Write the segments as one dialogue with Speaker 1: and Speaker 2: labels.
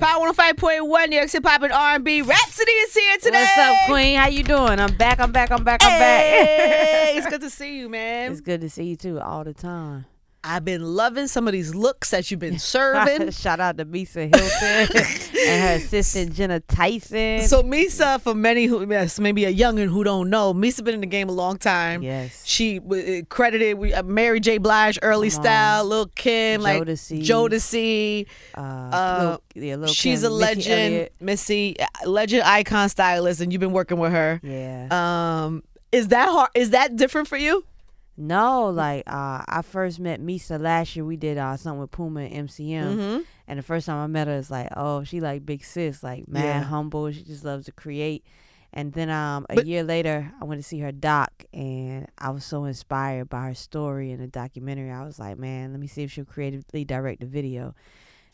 Speaker 1: Power 105.1 New York City Pop and R&B. Rapsody is here today.
Speaker 2: What's up, Queen? How you doing? I'm back. I'm back. I'm back. I'm back.
Speaker 1: Hey, it's good to see you, man.
Speaker 2: It's good to see you too, all the time.
Speaker 1: I've been loving some of these looks that you've been serving.
Speaker 2: Shout out to Misa Hylton and her assistant Jenna Tyson.
Speaker 1: so Misa, for many who yes, maybe a youngin who don't know, Misa been in the game a long time.
Speaker 2: yes,
Speaker 1: She w- credited we uh, Mary J. Blige, early
Speaker 2: Come on.
Speaker 1: style, Lil Kim, like
Speaker 2: Jodeci.
Speaker 1: Jodeci.
Speaker 2: uh,
Speaker 1: uh,
Speaker 2: Lil- yeah, Lil
Speaker 1: She's
Speaker 2: Kim,
Speaker 1: a
Speaker 2: Missy
Speaker 1: legend,
Speaker 2: Elliott.
Speaker 1: Missy, uh, legend icon stylist, and you've been working with her.
Speaker 2: Yeah.
Speaker 1: Um, is that hard? Is that different for you?
Speaker 2: No, like uh, I first met Misa last year. We did uh, something with Puma and MCM.
Speaker 1: Mm-hmm.
Speaker 2: And the first time I met her, it's like, oh, she like big sis, like mad
Speaker 1: Yeah.
Speaker 2: humble. She just loves to create. And then um, a
Speaker 1: But-
Speaker 2: year later, I went to see her doc, and I was so inspired by her story and the documentary. I was like, man, let me see if she'll creatively direct the video.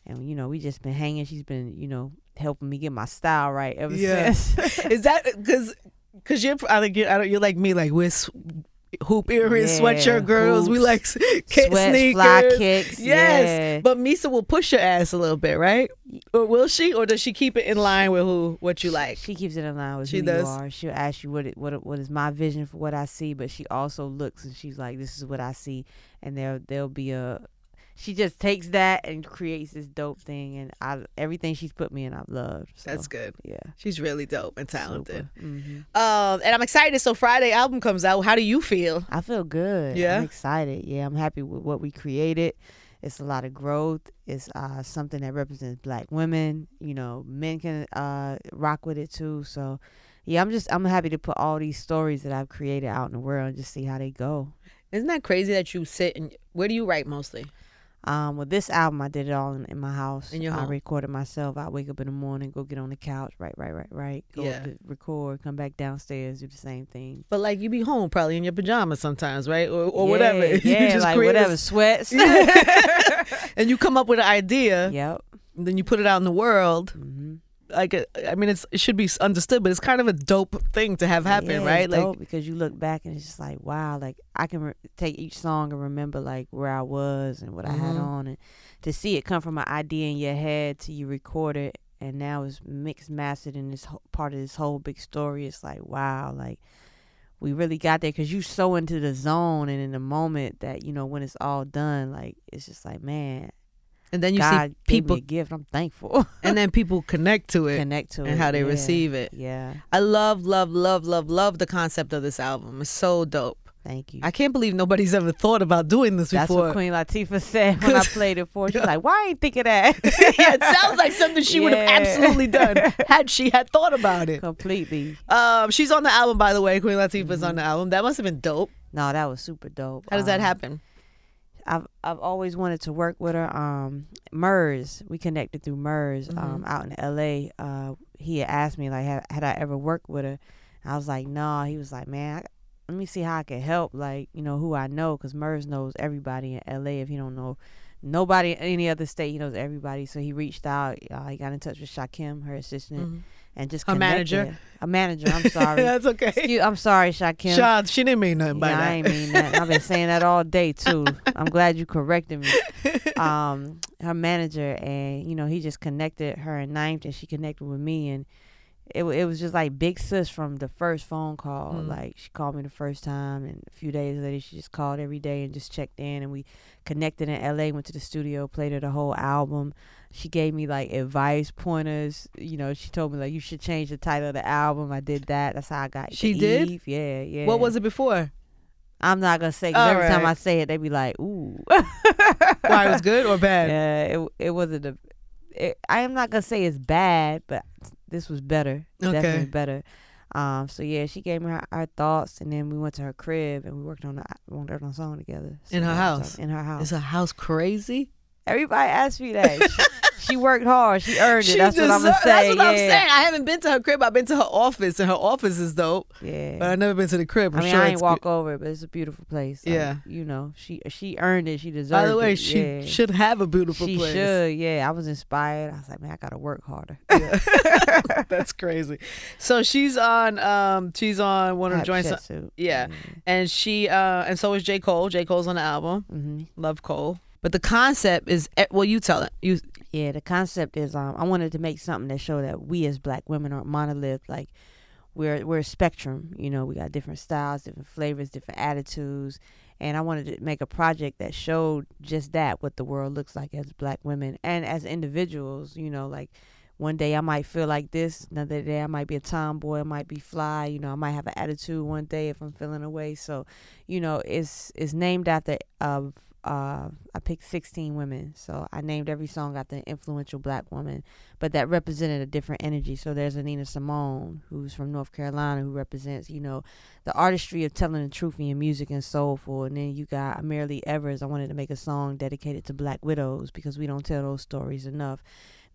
Speaker 2: And you know, we just been hanging. She's been, you know, helping me get my style right ever
Speaker 1: Yeah.
Speaker 2: since.
Speaker 1: Is that because because you're I I you're like me like we're hoop earrings,
Speaker 2: Yeah,
Speaker 1: sweatshirt girls. we like s- kid
Speaker 2: Sweats,
Speaker 1: sneakers.
Speaker 2: fly kicks.
Speaker 1: Yes,
Speaker 2: yeah.
Speaker 1: but Misa will push your ass a little bit, right? Or will she, or does she keep it in line with who what you like?
Speaker 2: She keeps it in line with
Speaker 1: She
Speaker 2: who
Speaker 1: does.
Speaker 2: you are. She'll ask you what it, what what is my vision for what I see, but she also looks and she's like, "This is what I see," and there there'll be a. She just takes that and creates this dope thing, and I everything she's put me in, I've loved. So,
Speaker 1: That's good.
Speaker 2: Yeah,
Speaker 1: She's really dope and talented.
Speaker 2: hmm
Speaker 1: Um, and I'm excited. So Friday album comes out. How do you feel?
Speaker 2: I feel good.
Speaker 1: Yeah?
Speaker 2: I'm excited. Yeah, I'm happy with what we created. It's a lot of growth. It's uh, something that represents black women. You know, men can uh, rock with it too. So, yeah, I'm just I'm happy to put all these stories that I've created out in the world and just see how they go.
Speaker 1: Isn't that crazy that you sit and where do you write mostly?
Speaker 2: Um, with this album, I did it all in, in my house.
Speaker 1: In your
Speaker 2: I
Speaker 1: home.
Speaker 2: recorded myself. I wake up in the morning, go get on the couch, right, right, right, right. Go
Speaker 1: Yeah.
Speaker 2: record, come back downstairs, do the same thing.
Speaker 1: But like you be home probably in your pajamas sometimes, right? Or, or whatever.
Speaker 2: Yeah,
Speaker 1: You
Speaker 2: yeah
Speaker 1: just
Speaker 2: like
Speaker 1: create a-
Speaker 2: whatever, sweats.
Speaker 1: and you come up with an idea,
Speaker 2: yep.
Speaker 1: and then you put it out in the world.
Speaker 2: hmm
Speaker 1: Like, uh, I mean, it's it should be understood, but it's kind of a dope thing to have happen,
Speaker 2: Yeah,
Speaker 1: right? Like,
Speaker 2: dope because you look back and it's just like wow, like I can re- take each song and remember like where I was and what I had
Speaker 1: Mhm.
Speaker 2: on, and to see it come from an idea in your head to you record it, and now it's mixed, mastered, and this whole, part of this whole big story. It's like wow, like we really got there because you so into the zone and in the moment that you know when it's all done, like it's just like man,
Speaker 1: and then you
Speaker 2: God
Speaker 1: see people,
Speaker 2: give. I'm thankful.
Speaker 1: and then people connect to it
Speaker 2: Connect to it
Speaker 1: and how they
Speaker 2: yeah,
Speaker 1: receive it.
Speaker 2: Yeah,
Speaker 1: I love, love, love, love, love the concept of this album. It's so dope.
Speaker 2: thank you.
Speaker 1: I can't believe nobody's ever thought about doing this
Speaker 2: That's
Speaker 1: before.
Speaker 2: what Queen Latifah said when I played it for. her. She's like, "Why I ain't think of that?"
Speaker 1: yeah, it sounds like something she would have absolutely done had she had thought about it.
Speaker 2: completely.
Speaker 1: Um, she's on the album, by the way. Queen Latifah's on the album. That must have been dope.
Speaker 2: No, that was super dope.
Speaker 1: How does that
Speaker 2: Um,
Speaker 1: happen?
Speaker 2: I've I've always wanted to work with her. Um, Murs, we connected through Murs.
Speaker 1: Mm-hmm.
Speaker 2: Um, out in L.A. Uh, he had asked me like, had, had I ever worked with her? I was like, no. He was like, man, I, let me see how I can help. Like, you know, who I know, because Murs knows everybody in L.A. If he don't know nobody in any other state, he knows everybody. So he reached out. Uh, he got in touch with Shakim, her assistant, and just
Speaker 1: Her manager?
Speaker 2: A manager. I'm sorry.
Speaker 1: That's okay.
Speaker 2: Excuse, I'm sorry, Shakim.
Speaker 1: Sean, she didn't mean nothing by
Speaker 2: Yeah,
Speaker 1: that.
Speaker 2: I ain't mean that. I've been saying that all day too. I'm glad you corrected me. Um, her manager and you know he just connected her and ninth, and she connected with me, and it it was just like big sis from the first phone call.
Speaker 1: Mm.
Speaker 2: Like she called me the first time, and a few days later she just called every day and just checked in, and we connected in L.A. Went to the studio, played her the whole album. She gave me like advice pointers. You know, she told me like you should change the title of the album. I did that. That's how I got.
Speaker 1: She did?
Speaker 2: Eve. Yeah, yeah.
Speaker 1: What was it before?
Speaker 2: I'm not gonna say every time. I say it, they be like, "Ooh."
Speaker 1: Why it was good or bad?
Speaker 2: Yeah, it it wasn't a. It, I am not gonna say it's bad, but this was better.
Speaker 1: Okay.
Speaker 2: Definitely better. Um. So yeah, she gave me her, her thoughts, and then we went to her crib and we worked on the worked on a song together. So
Speaker 1: In her house?
Speaker 2: In her house.
Speaker 1: Is her house crazy?
Speaker 2: Everybody asked me that. she, she worked hard. She earned it.
Speaker 1: She
Speaker 2: That's what I'm gonna say.
Speaker 1: That's what I'm saying. I haven't been to her crib. I've been to her office, and her office is dope.
Speaker 2: Yeah.
Speaker 1: But I've never been to the crib. I'm
Speaker 2: I mean,
Speaker 1: sure
Speaker 2: I ain't walk over it, but it's a beautiful place. Like,
Speaker 1: Yeah.
Speaker 2: you know, she she earned it. She deserved it.
Speaker 1: By the way,
Speaker 2: it.
Speaker 1: she
Speaker 2: yeah.
Speaker 1: should have a beautiful
Speaker 2: She
Speaker 1: place.
Speaker 2: should, yeah. I was inspired. I was like, man, I gotta work harder. Yeah.
Speaker 1: That's crazy. So she's on. Um, she's on one of the joints. Yeah, and she. Uh, and so is J Cole. J Cole's on the album.
Speaker 2: hmm
Speaker 1: Love Cole. But the concept is eh, well, you tell it. You
Speaker 2: Yeah, the concept is um I wanted to make something that show that we as black women aren't monolith like we're we're a spectrum, you know, we got different styles, different flavors, different attitudes, and I wanted to make a project that showed just that what the world looks like as black women and as individuals, you know, like one day I might feel like this, another day I might be a tomboy, I might be fly, you know, I might have an attitude one day if I'm feeling away. So, you know, it's it's named after of uh, I picked 16 women. So I named every song after an influential black woman, but that represented a different energy. So there's a Nina Simone, who's from North Carolina, who represents, you know, the artistry of telling the truth in your music and soulful. And then you got Myrlie Evers. I wanted to make a song dedicated to black widows because we don't tell those stories enough.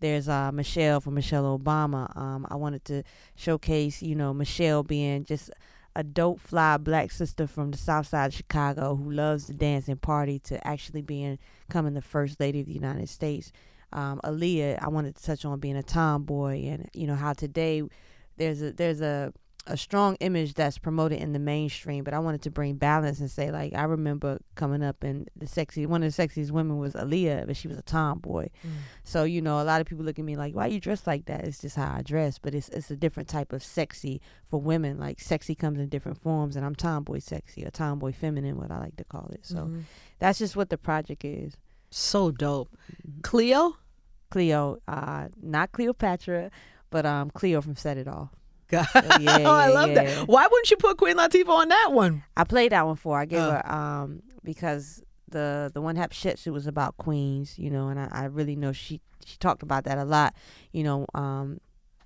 Speaker 2: There's uh, Michelle from Michelle Obama. Um, I wanted to showcase, you know, Michelle being just a dope fly black sister from the south side of Chicago who loves to dance and party to actually being coming the first lady of the United States. Um, Aaliyah, I wanted to touch on being a tomboy and you know how today there's a there's a a strong image that's promoted in the mainstream, but I wanted to bring balance and say like I remember coming up and the sexy one of the sexiest women was Aaliyah, but she was a tomboy. Mm. So you know a lot of people look at me like why you dress like that? It's just how I dress, but it's it's a different type of sexy for women. Like sexy comes in different forms, and I'm tomboy sexy or tomboy feminine, what I like to call it. So mm-hmm. that's just what the project is.
Speaker 1: So dope, mm-hmm. Cleo.
Speaker 2: Cleo, uh, not Cleopatra, but um, Cleo from Set It Off.
Speaker 1: God. Yeah, oh, I love yeah. that. Why wouldn't you put Queen Latifah on that one?
Speaker 2: I played that one for. I gave uh. her um because the the one Hatshepsut was about queens, you know, and I, I really know she she talked about that a lot, you know, um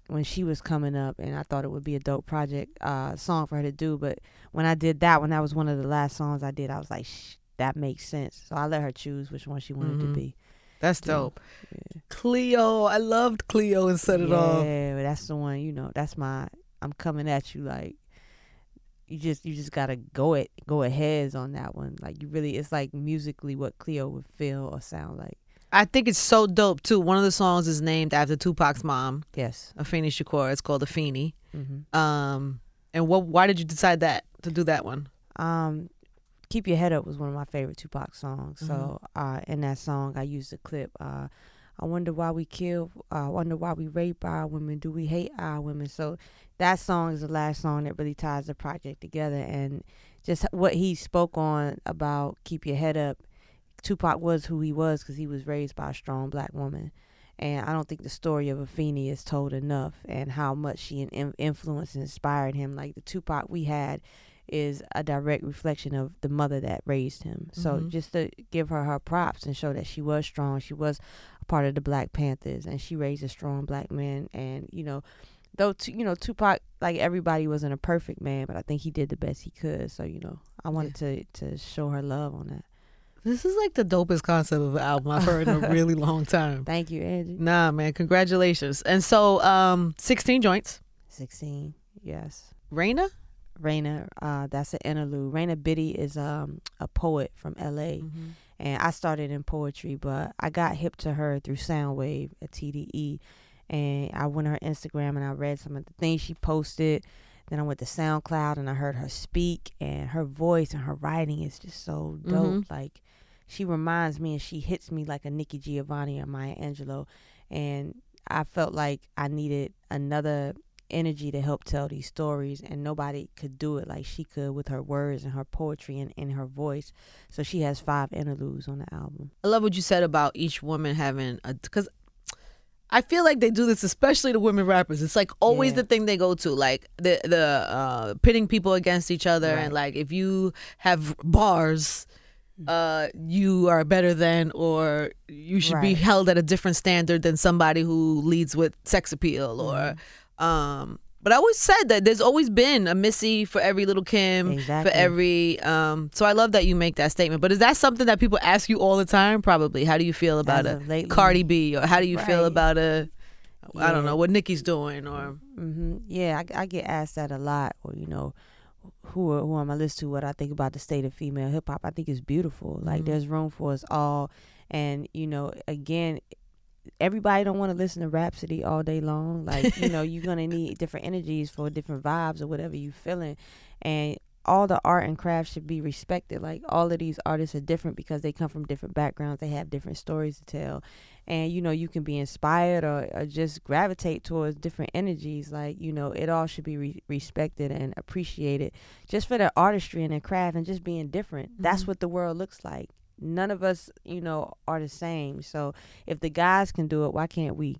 Speaker 2: when she was coming up and I thought it would be a dope project uh song for her to do, but when I did that one that was one of the last songs I did, I was like that makes sense. So I let her choose which one she wanted mm-hmm. to be.
Speaker 1: That's dope. Yeah. Cleo, I loved Cleo and set it yeah, off.
Speaker 2: Yeah, that's the one. You know, that's my. I'm coming at you like. You just you just gotta go it go ahead on that one. Like you really, it's like musically what Cleo would feel or sound like.
Speaker 1: I think it's so dope too. One of the songs is named after Tupac's mom.
Speaker 2: Yes,
Speaker 1: Afeni Shakur. It's called Afeni. Mm-hmm. Um, and what? Why did you decide that to do that one?
Speaker 2: Um, Keep Your Head Up was one of my favorite Tupac songs. Mm-hmm. So uh, in that song, I used a clip. Uh, I wonder why we kill. Uh, I wonder why we rape our women. Do we hate our women? So that song is the last song that really ties the project together. And just what he spoke on about keep your head up. Tupac was who he was because he was raised by a strong black woman. And I don't think the story of Afeni is told enough and how much she influenced and inspired him. Like the Tupac we had is a direct reflection of the mother that raised him. So mm-hmm. just to give her her props and show that she was strong, she was a part of the Black Panthers, and she raised a strong black man. And you know, though you know Tupac, like everybody, wasn't a perfect man, but I think he did the best he could. So you know, I wanted yeah. to to show her love on that.
Speaker 1: This is like the dopest concept of an album I've heard in a really long time.
Speaker 2: Thank you, Angie.
Speaker 1: Nah, man, congratulations. And so, um, sixteen joints.
Speaker 2: Sixteen, yes.
Speaker 1: Reyna.
Speaker 2: Reyna, uh, that's an interlude. Reyna Biddy is um, a poet from LA. Mm-hmm. And I started in poetry, but I got hip to her through Soundwave at TDE. And I went to her Instagram and I read some of the things she posted. Then I went to SoundCloud and I heard her speak, and her voice and her writing is just so dope. Mm-hmm. Like, she reminds me and she hits me like a Nikki Giovanni or Maya Angelou. And I felt like I needed another energy to help tell these stories and nobody could do it like she could with her words and her poetry and, in her voice so she has five interludes on the album
Speaker 1: i love what you said about each woman having a because I feel like they do this, especially the women rappers. It's like always yeah. the thing they go to, like the the uh, pitting people against each other, right. and like if you have bars, mm. uh, you are better than, or you should right. be held at a different standard than somebody who leads with sex appeal, or mm. Um, but I always said that there's always been a Missy for every little Kim, exactly. for every. Um, so I love that you make that statement. But is that something that people ask you all the time? Probably. How do you feel about a Cardi B, or how do you right. feel about a? Yeah. I don't know what Nicki's doing, or.
Speaker 2: Mm-hmm. Yeah, I, I, get asked that a lot, or you know, who who am I listening to? What I think about the state of female hip hop. I think it's beautiful. Like mm-hmm. there's room for us all, and you know, again, everybody don't want to listen to Rapsody all day long. Like, you know, you're gonna need different energies for different vibes or whatever you feeling. And all the art and craft should be respected. Like all of these artists are different because they come from different backgrounds. They have different stories to tell, and you know you can be inspired or, or just gravitate towards different energies. Like you know it all should be re- respected and appreciated just for their artistry and their craft and just being different. Mm-hmm. That's what the world looks like. None of us, you know, are the same. So if the guys can do it, why can't we?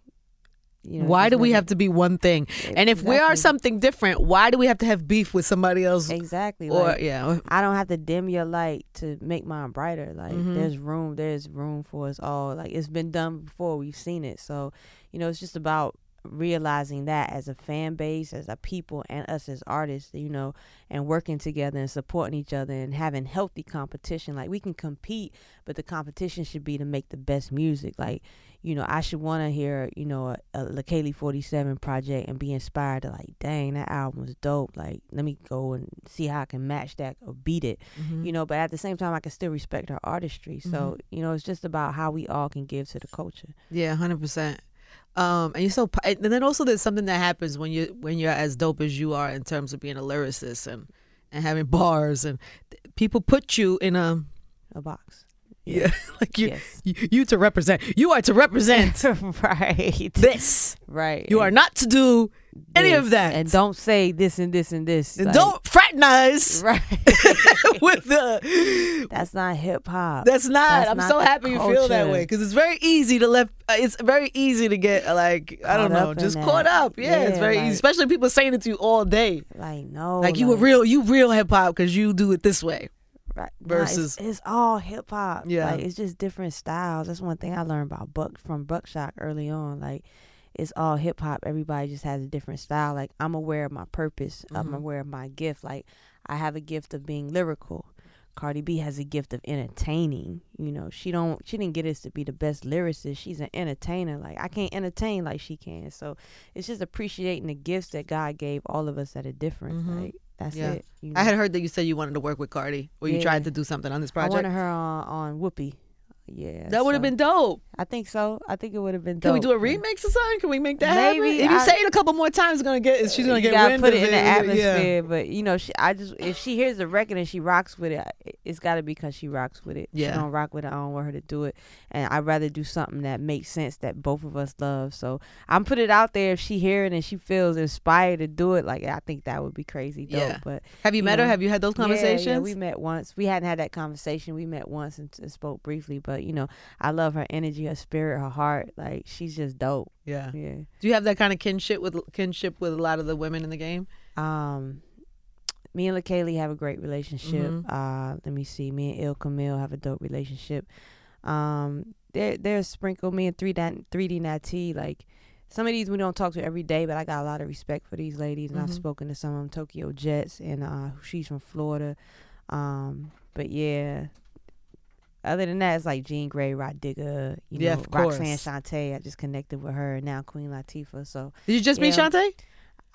Speaker 1: You know, why do we have to be one thing? Exactly. And if we are something different, why do we have to have beef with somebody else?
Speaker 2: Exactly.
Speaker 1: Or like, yeah,
Speaker 2: I don't have to dim your light to make mine brighter. Like mm-hmm. there's room, there's room for us all. Like it's been done before, we've seen it. So you know, it's just about realizing that as a fan base, as a people, and us as artists, you know, and working together and supporting each other and having healthy competition. Like we can compete, but the competition should be to make the best music. Like, you know, I should want to hear, you know, a, a Leikeli 47 project and be inspired to like, dang, that album was dope. Like, let me go and see how I can match that or beat it, mm-hmm. you know, but at the same time, I can still respect her artistry. So, mm-hmm. you know, it's just about how we all can give to the culture.
Speaker 1: Yeah, 100%. Um, and you're so, and then also there's something that happens when you when you're as dope as you are in terms of being a lyricist and and having bars and people put you in a
Speaker 2: a box.
Speaker 1: Yeah, like you, yes. you, you to represent. You are to represent
Speaker 2: right
Speaker 1: this.
Speaker 2: Right.
Speaker 1: You are not to do any of that.
Speaker 2: And don't say this and this and this.
Speaker 1: And like, don't fraternize.
Speaker 2: Right.
Speaker 1: with the.
Speaker 2: That's not hip hop.
Speaker 1: That's not. That's I'm not so happy culture. you feel that way because it's very easy to let. Uh, it's very easy to get like I don't know, just caught up. Yeah, yeah, it's very like, easy, especially people saying it to you all day.
Speaker 2: Like no.
Speaker 1: Like, like you were real. You real hip hop because you do it this way.
Speaker 2: Right. Versus nah, it's, it's, all hip hop. Yeah. Like it's just different styles. That's one thing I learned about Buck from Buckshot early on. Like it's all hip hop. Everybody just has a different style. Like I'm aware of my purpose. Mm-hmm. I'm aware of my gift. Like I have a gift of being lyrical. Cardi B has a gift of entertaining. You know, she don't she didn't get us to be the best lyricist. She's an entertainer. Like I can't entertain like she can. So it's just appreciating the gifts that God gave all of us that are different. Mm-hmm. Like that's yeah. it.
Speaker 1: You know? I had heard that you said you wanted to work with Cardi, or you yeah. tried to do something on this project. I
Speaker 2: wanted her on on Whoopi. Yeah,
Speaker 1: that would have so. been dope.
Speaker 2: I think so. I think it would have been. Dope.
Speaker 1: Can
Speaker 2: dope.
Speaker 1: we do a remix or something? Can we make that Maybe, happen? If you I, say it a couple more times, it's gonna get she's gonna get
Speaker 2: gotta put it in
Speaker 1: it.
Speaker 2: the atmosphere. Yeah. But you know, she, I just if she hears the record and she rocks with it, it's got to be because she rocks with it. Yeah, she don't rock with it. I don't want her to do it, and I'd rather do something that makes sense that both of us love. So I'm put it out there. If she hear it and she feels inspired to do it, like I think that would be crazy dope. Yeah. But
Speaker 1: have you, you met know, her? Have you had those conversations?
Speaker 2: Yeah, yeah, we met once. We hadn't had that conversation. We met once and, and spoke briefly. But you know, I love her energy, her spirit, her heart. Like she's just dope.
Speaker 1: Yeah.
Speaker 2: Yeah.
Speaker 1: Do you have that kind of kinship with kinship with a lot of the women in the game?
Speaker 2: Um, me and Leikeli have a great relationship. Mm-hmm. Uh, let me see. Me and Ill Camille have a dope relationship. Um, there there's sprinkle me and three D three D Natty like. Some of these we don't talk to every day, but I got a lot of respect for these ladies, and mm-hmm. I've spoken to some of them. Tokyo Jetz, and uh, she's from Florida. Um, but yeah, other than that, it's like Jean Grae, Rah Digga, you yeah, know, Roxanne Shante. I just connected with her, and now Queen Latifah. So
Speaker 1: did you just yeah. meet Shante?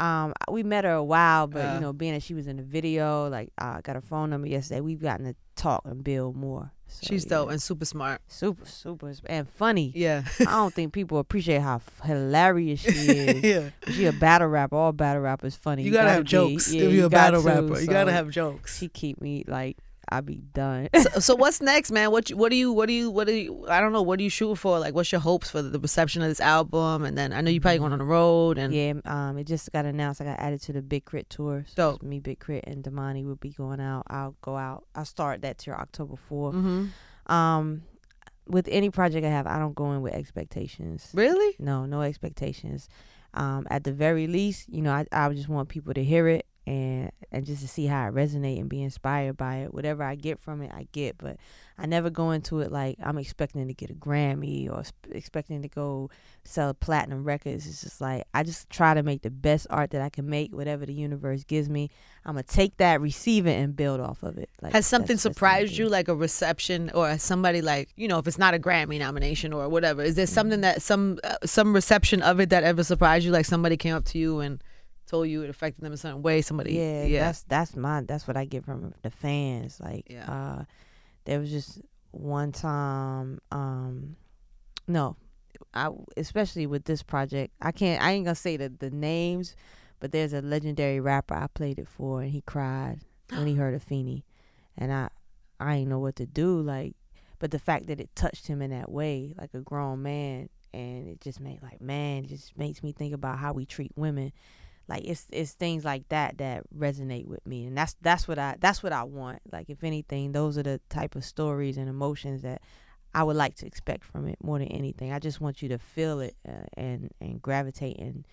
Speaker 2: Um, we met her a while, but uh, you know, being that she was in the video, like I got her phone number yesterday. We've gotten to talk and build more.
Speaker 1: So, She's yeah. dope and super smart,
Speaker 2: super super and funny.
Speaker 1: Yeah,
Speaker 2: I don't think people appreciate how hilarious she is. yeah, she a battle rapper. All battle rappers funny.
Speaker 1: You, you gotta, gotta, have be, jokes yeah, if you're a battle to, rapper. You gotta have jokes.
Speaker 2: She keep me like I'll be done.
Speaker 1: so, so, what's next, man? What you, what do you what do you what do you I don't know what do you shoot for? Like, what's your hopes for the, reception of this album? And then I know you probably going on the road and
Speaker 2: yeah, um, it just got announced. I got added to the Big K.R.I.T. tour. So me, Big K.R.I.T., and Damani will be going out. I'll go out. I'll start that tour October 4th mm-hmm. Um, with any project I have, I don't go in with expectations.
Speaker 1: Really?
Speaker 2: No, no expectations. Um, at the very least, you know, I, I just want people to hear it and and just to see how it resonate and be inspired by it. Whatever I get from it, I get. But I never go into it like I'm expecting to get a Grammy or expecting to go sell platinum records. It's just like I just try to make the best art that I can make, whatever the universe gives me. I'm gonna take that, receive it, and build off of it.
Speaker 1: Like, Has something surprised you, like a reception or somebody like you know, if it's not a Grammy nomination or whatever? Is there something mm-hmm. that some uh, some reception of it that ever surprised you? Like somebody came up to you and told you it affected them a certain way. Somebody,
Speaker 2: yeah, yeah. that's that's my that's what I get from the fans. Like, yeah. uh, there was just one time, um, no, I especially with this project, I can't, I ain't gonna say the the names, but there's a legendary rapper I played it for, and he cried. when he heard Afeni, and I I ain't know what to do. Like, but the fact that it touched him in that way, like a grown man, and it just made like man, it just makes me think about how we treat women. Like it's it's things like that that resonate with me, and that's that's what I that's what I want. Like if anything, those are the type of stories and emotions that I would like to expect from it more than anything. I just want you to feel it uh, and and gravitate and.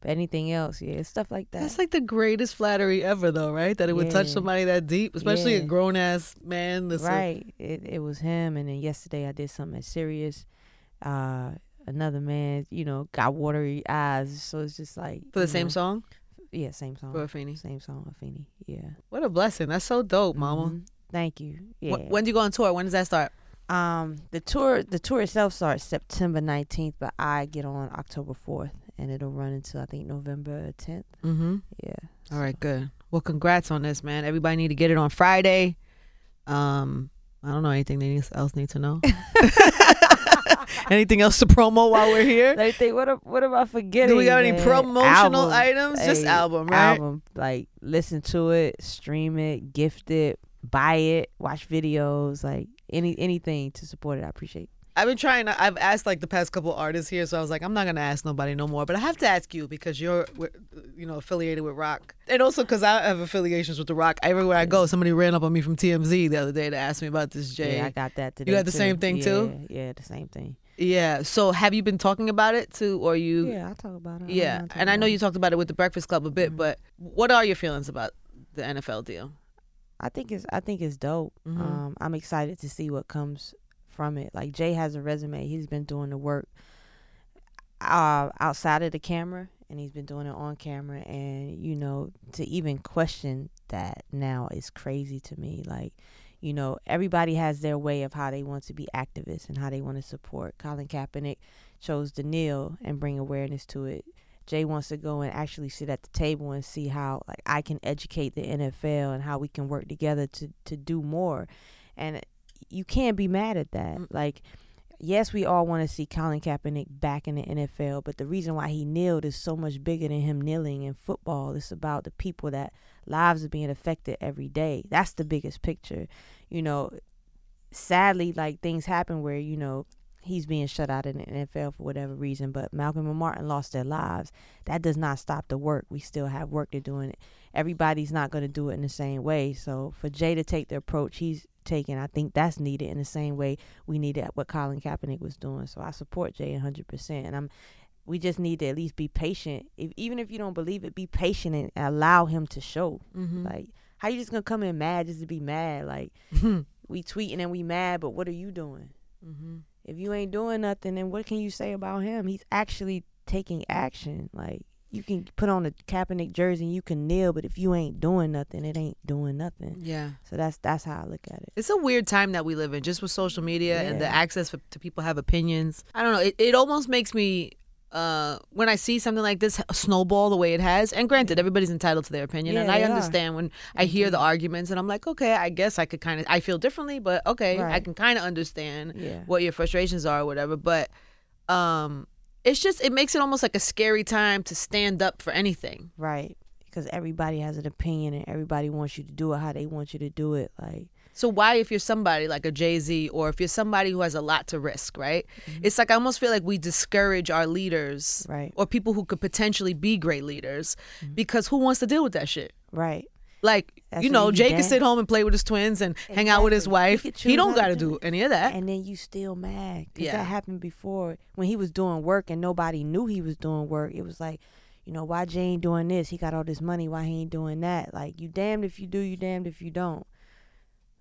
Speaker 2: But anything else, yeah, it's stuff like that.
Speaker 1: That's like the greatest flattery ever, though, right? That it would touch somebody that deep, especially a grown ass man. A-
Speaker 2: right. It it was him, and then yesterday I did something as serious. Uh, another man, you know, got watery eyes, so it's just like
Speaker 1: for the same
Speaker 2: know,
Speaker 1: song
Speaker 2: Yeah, same song.
Speaker 1: for Afeni.
Speaker 2: Same song, Afeni. Yeah.
Speaker 1: What a blessing. That's so dope, mama.
Speaker 2: Mhm. Thank you.
Speaker 1: Wh-
Speaker 2: Yeah.
Speaker 1: when do you go on tour? When does that start?
Speaker 2: Um, the tour the tour itself starts September nineteenth, but I get on October fourth, and it'll run until I think November tenth.
Speaker 1: Mm-hmm.
Speaker 2: Yeah.
Speaker 1: All right, good. Well, congrats on this, man. Everybody need to get it on Friday. Um, I don't know anything they else need to know. Anything else to promo while we're here?
Speaker 2: They think what am- what am I forgetting?
Speaker 1: Do we got any promotional
Speaker 2: Album.
Speaker 1: items? Just album, right?
Speaker 2: Album, like listen to it, stream it, gift it, buy it, watch videos, like any anything to support it. I appreciate.
Speaker 1: I've been trying. To, I've asked like the past couple artists here, so I was like, I'm not gonna ask nobody no more. But I have to ask you because you're, you know, affiliated with Rock, and also because I have affiliations with the Rock. Everywhere I go, somebody ran up on me from TMZ the other day to ask me about this Jay.
Speaker 2: Yeah, I got that today.
Speaker 1: You got the
Speaker 2: too.
Speaker 1: same thing,
Speaker 2: yeah,
Speaker 1: too?
Speaker 2: Yeah, the same thing.
Speaker 1: Yeah. So have you been talking about it too, or you?
Speaker 2: Yeah, I talk about it.
Speaker 1: Yeah,
Speaker 2: talking
Speaker 1: and I know you talked about it with the Breakfast Club a bit,
Speaker 2: Mhm.
Speaker 1: but what are your feelings about the NFL deal?
Speaker 2: I think it's I think it's dope.
Speaker 1: Mhm.
Speaker 2: Um, I'm excited to see what comes from it. Like Jay has a resume. He's been doing the work uh, outside of the camera, and he's been doing it on camera. And you know, to even question that now is crazy to me. Like, you know, everybody has their way of how they want to be activists and how they want to support. Colin Kaepernick chose to kneel and bring awareness to it. Jay wants to go and actually sit at the table and see how like I can educate the NFL and how we can work together to to do more. And you can't be mad at that.
Speaker 1: Mm.
Speaker 2: Like yes, we all want to see Colin Kaepernick back in the NFL, but the reason why he kneeled is so much bigger than him kneeling in football. It's about the people that lives are being affected every day. That's the biggest picture. You know, sadly, like things happen where, you know, he's being shut out in the NFL for whatever reason, but Malcolm and Martin lost their lives. That does not stop the work. We still have work to do it. Everybody's not going to do it in the same way. So for Jay to take the approach he's taking, I think that's needed in the same way we needed what Colin Kaepernick was doing. So I support Jay 100%. And I'm we just need to at least be patient. If, even if you don't believe it, be patient and allow him to show.
Speaker 1: Mm-hmm.
Speaker 2: Like, how you just gonna come in mad just to be mad? Like, we tweeting and we mad, but what are you doing?
Speaker 1: mm-hmm.
Speaker 2: If you ain't doing nothing, then what can you say about him? He's actually taking action. Like, you can put on a Kaepernick jersey and you can kneel, but if you ain't doing nothing, it ain't doing nothing.
Speaker 1: Yeah.
Speaker 2: So that's that's how I look at it.
Speaker 1: It's a weird time that we live in, just with social media and the access for, to people have opinions. I don't know. It, it almost makes me, uh, when I see something like this snowball the way it has, and granted, everybody's entitled to their opinion,
Speaker 2: Yeah,
Speaker 1: and I
Speaker 2: they are.
Speaker 1: understand when I hear the arguments, and I'm like, okay, I guess I could kind of, I feel differently, but okay, I can kind of understand
Speaker 2: Yeah.
Speaker 1: what your frustrations are or whatever. But um, it's just, it makes it almost like a scary time to stand up for anything.
Speaker 2: Right. Because everybody has an opinion and everybody wants you to do it how they want you to do it. Like,
Speaker 1: So why, if you're somebody like a Jay Z, or if you're somebody who has a lot to risk, right?
Speaker 2: Mm-hmm.
Speaker 1: It's like I almost feel like we discourage our leaders,
Speaker 2: Right.
Speaker 1: or people who could potentially be great leaders,
Speaker 2: Mm-hmm.
Speaker 1: because who wants to deal with that shit?
Speaker 2: right.
Speaker 1: Like
Speaker 2: That's
Speaker 1: you know, Jay can sit home and play with his twins and hang out with his
Speaker 2: Exactly.
Speaker 1: Wife. He, don't got to
Speaker 2: do it.
Speaker 1: any of that.
Speaker 2: And then you still mad. 'Cause
Speaker 1: Yeah.
Speaker 2: that happened before when he was doing work and nobody knew he was doing work. It was like, you know, why Jay ain't doing this? He got all this money. Why he ain't doing that? Like, you damned if you do, you damned if you don't.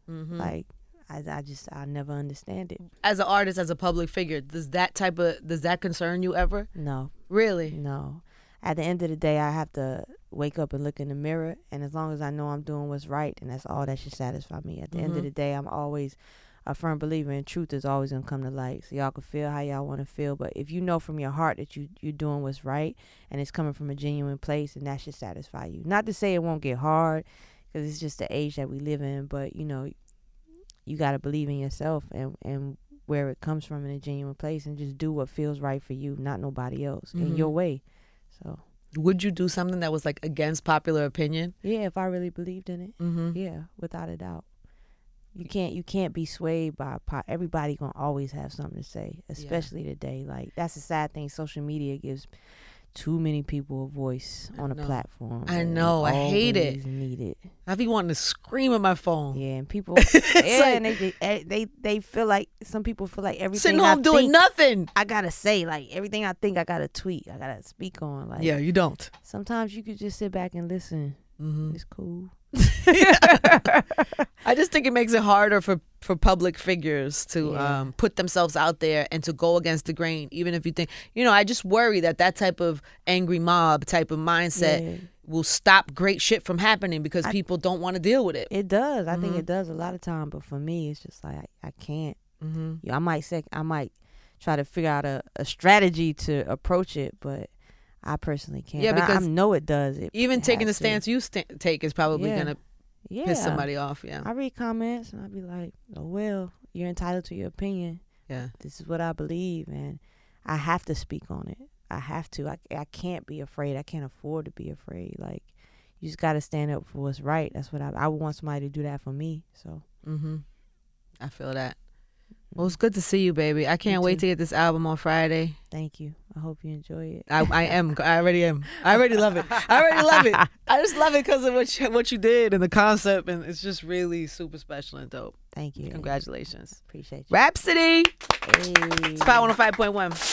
Speaker 1: Mhm.
Speaker 2: Like, I, I just, I never understand it.
Speaker 1: As an artist, as a public figure, does that type of does that concern you ever?
Speaker 2: No,
Speaker 1: Really?
Speaker 2: no. At the end of the day, I have to wake up and look in the mirror. And as long as I know I'm doing what's right, and that's all that should satisfy me. At the end
Speaker 1: Mhm.
Speaker 2: of the day, I'm always a firm believer in truth is always gonna come to light. So y'all can feel how y'all want to feel, but if you know from your heart that you you're doing what's right and it's coming from a genuine place, and that should satisfy you. Not to say it won't get hard, because it's just the age that we live in. But you know, you gotta believe in yourself and and where it comes from in a genuine place, and just do what feels right for you, not nobody else, in
Speaker 1: Mhm.
Speaker 2: your way. So
Speaker 1: Would you do something that was like against popular opinion?
Speaker 2: Yeah, if I really believed in it.
Speaker 1: Mm-hmm.
Speaker 2: Yeah, without a doubt. You can't you can't be swayed by po- everybody gonna always have something to say, especially today. Like that's the sad thing. Social media gives too many people a voice on a platform.
Speaker 1: I know, I hate it.
Speaker 2: Need it.
Speaker 1: I be wanting to scream at my phone.
Speaker 2: Yeah, and people. Yeah,
Speaker 1: like-
Speaker 2: and they, they eh, they they feel like some people feel like everything
Speaker 1: Sitting
Speaker 2: I
Speaker 1: home doing
Speaker 2: think,
Speaker 1: nothing.
Speaker 2: I gotta say like everything I think I gotta tweet. I gotta speak on. Like
Speaker 1: yeah, you don't.
Speaker 2: sometimes you could just sit back and listen.
Speaker 1: hmm
Speaker 2: It's cool.
Speaker 1: I just think it makes it harder for for public figures to
Speaker 2: Yeah.
Speaker 1: um, put themselves out there and to go against the grain, even if you think, you know, I just worry that that type of angry mob type of mindset
Speaker 2: Yeah.
Speaker 1: will stop great shit from happening because
Speaker 2: I-
Speaker 1: people don't want to deal with it.
Speaker 2: It does. I think
Speaker 1: Mhm.
Speaker 2: it does a lot of time, but for me, it's just like I, I can't.
Speaker 1: hmm
Speaker 2: Yeah, I might say I might try to figure out a, a strategy to approach it, but I personally can't.
Speaker 1: Yeah,
Speaker 2: But I-
Speaker 1: because
Speaker 2: I, know it does. It
Speaker 1: Even taking the
Speaker 2: has to.
Speaker 1: stance you sta take is probably
Speaker 2: Yeah.
Speaker 1: gonna
Speaker 2: yeah.
Speaker 1: piss somebody off. Yeah,
Speaker 2: I read comments and I be like, "Oh well, you're entitled to your opinion.
Speaker 1: yeah.
Speaker 2: This is what I believe, and I have to speak on it. I have to. I I can't be afraid. I can't afford to be afraid. Like you just got to stand up for what's right. That's what I I would want somebody to do that for me. So
Speaker 1: mm-hmm. I feel that. Well, it's good to see you, baby. I can't
Speaker 2: You
Speaker 1: wait
Speaker 2: too.
Speaker 1: to get this album on Friday.
Speaker 2: thank you. I hope you enjoy it.
Speaker 1: I, I am. I already am. I already love it. I already love it. I just love it because of what you, what you did and the concept, and it's just really super special and dope.
Speaker 2: Thank you.
Speaker 1: Congratulations,
Speaker 2: Appreciate you.
Speaker 1: Rapsody.
Speaker 2: Hey.
Speaker 1: It's 105.1.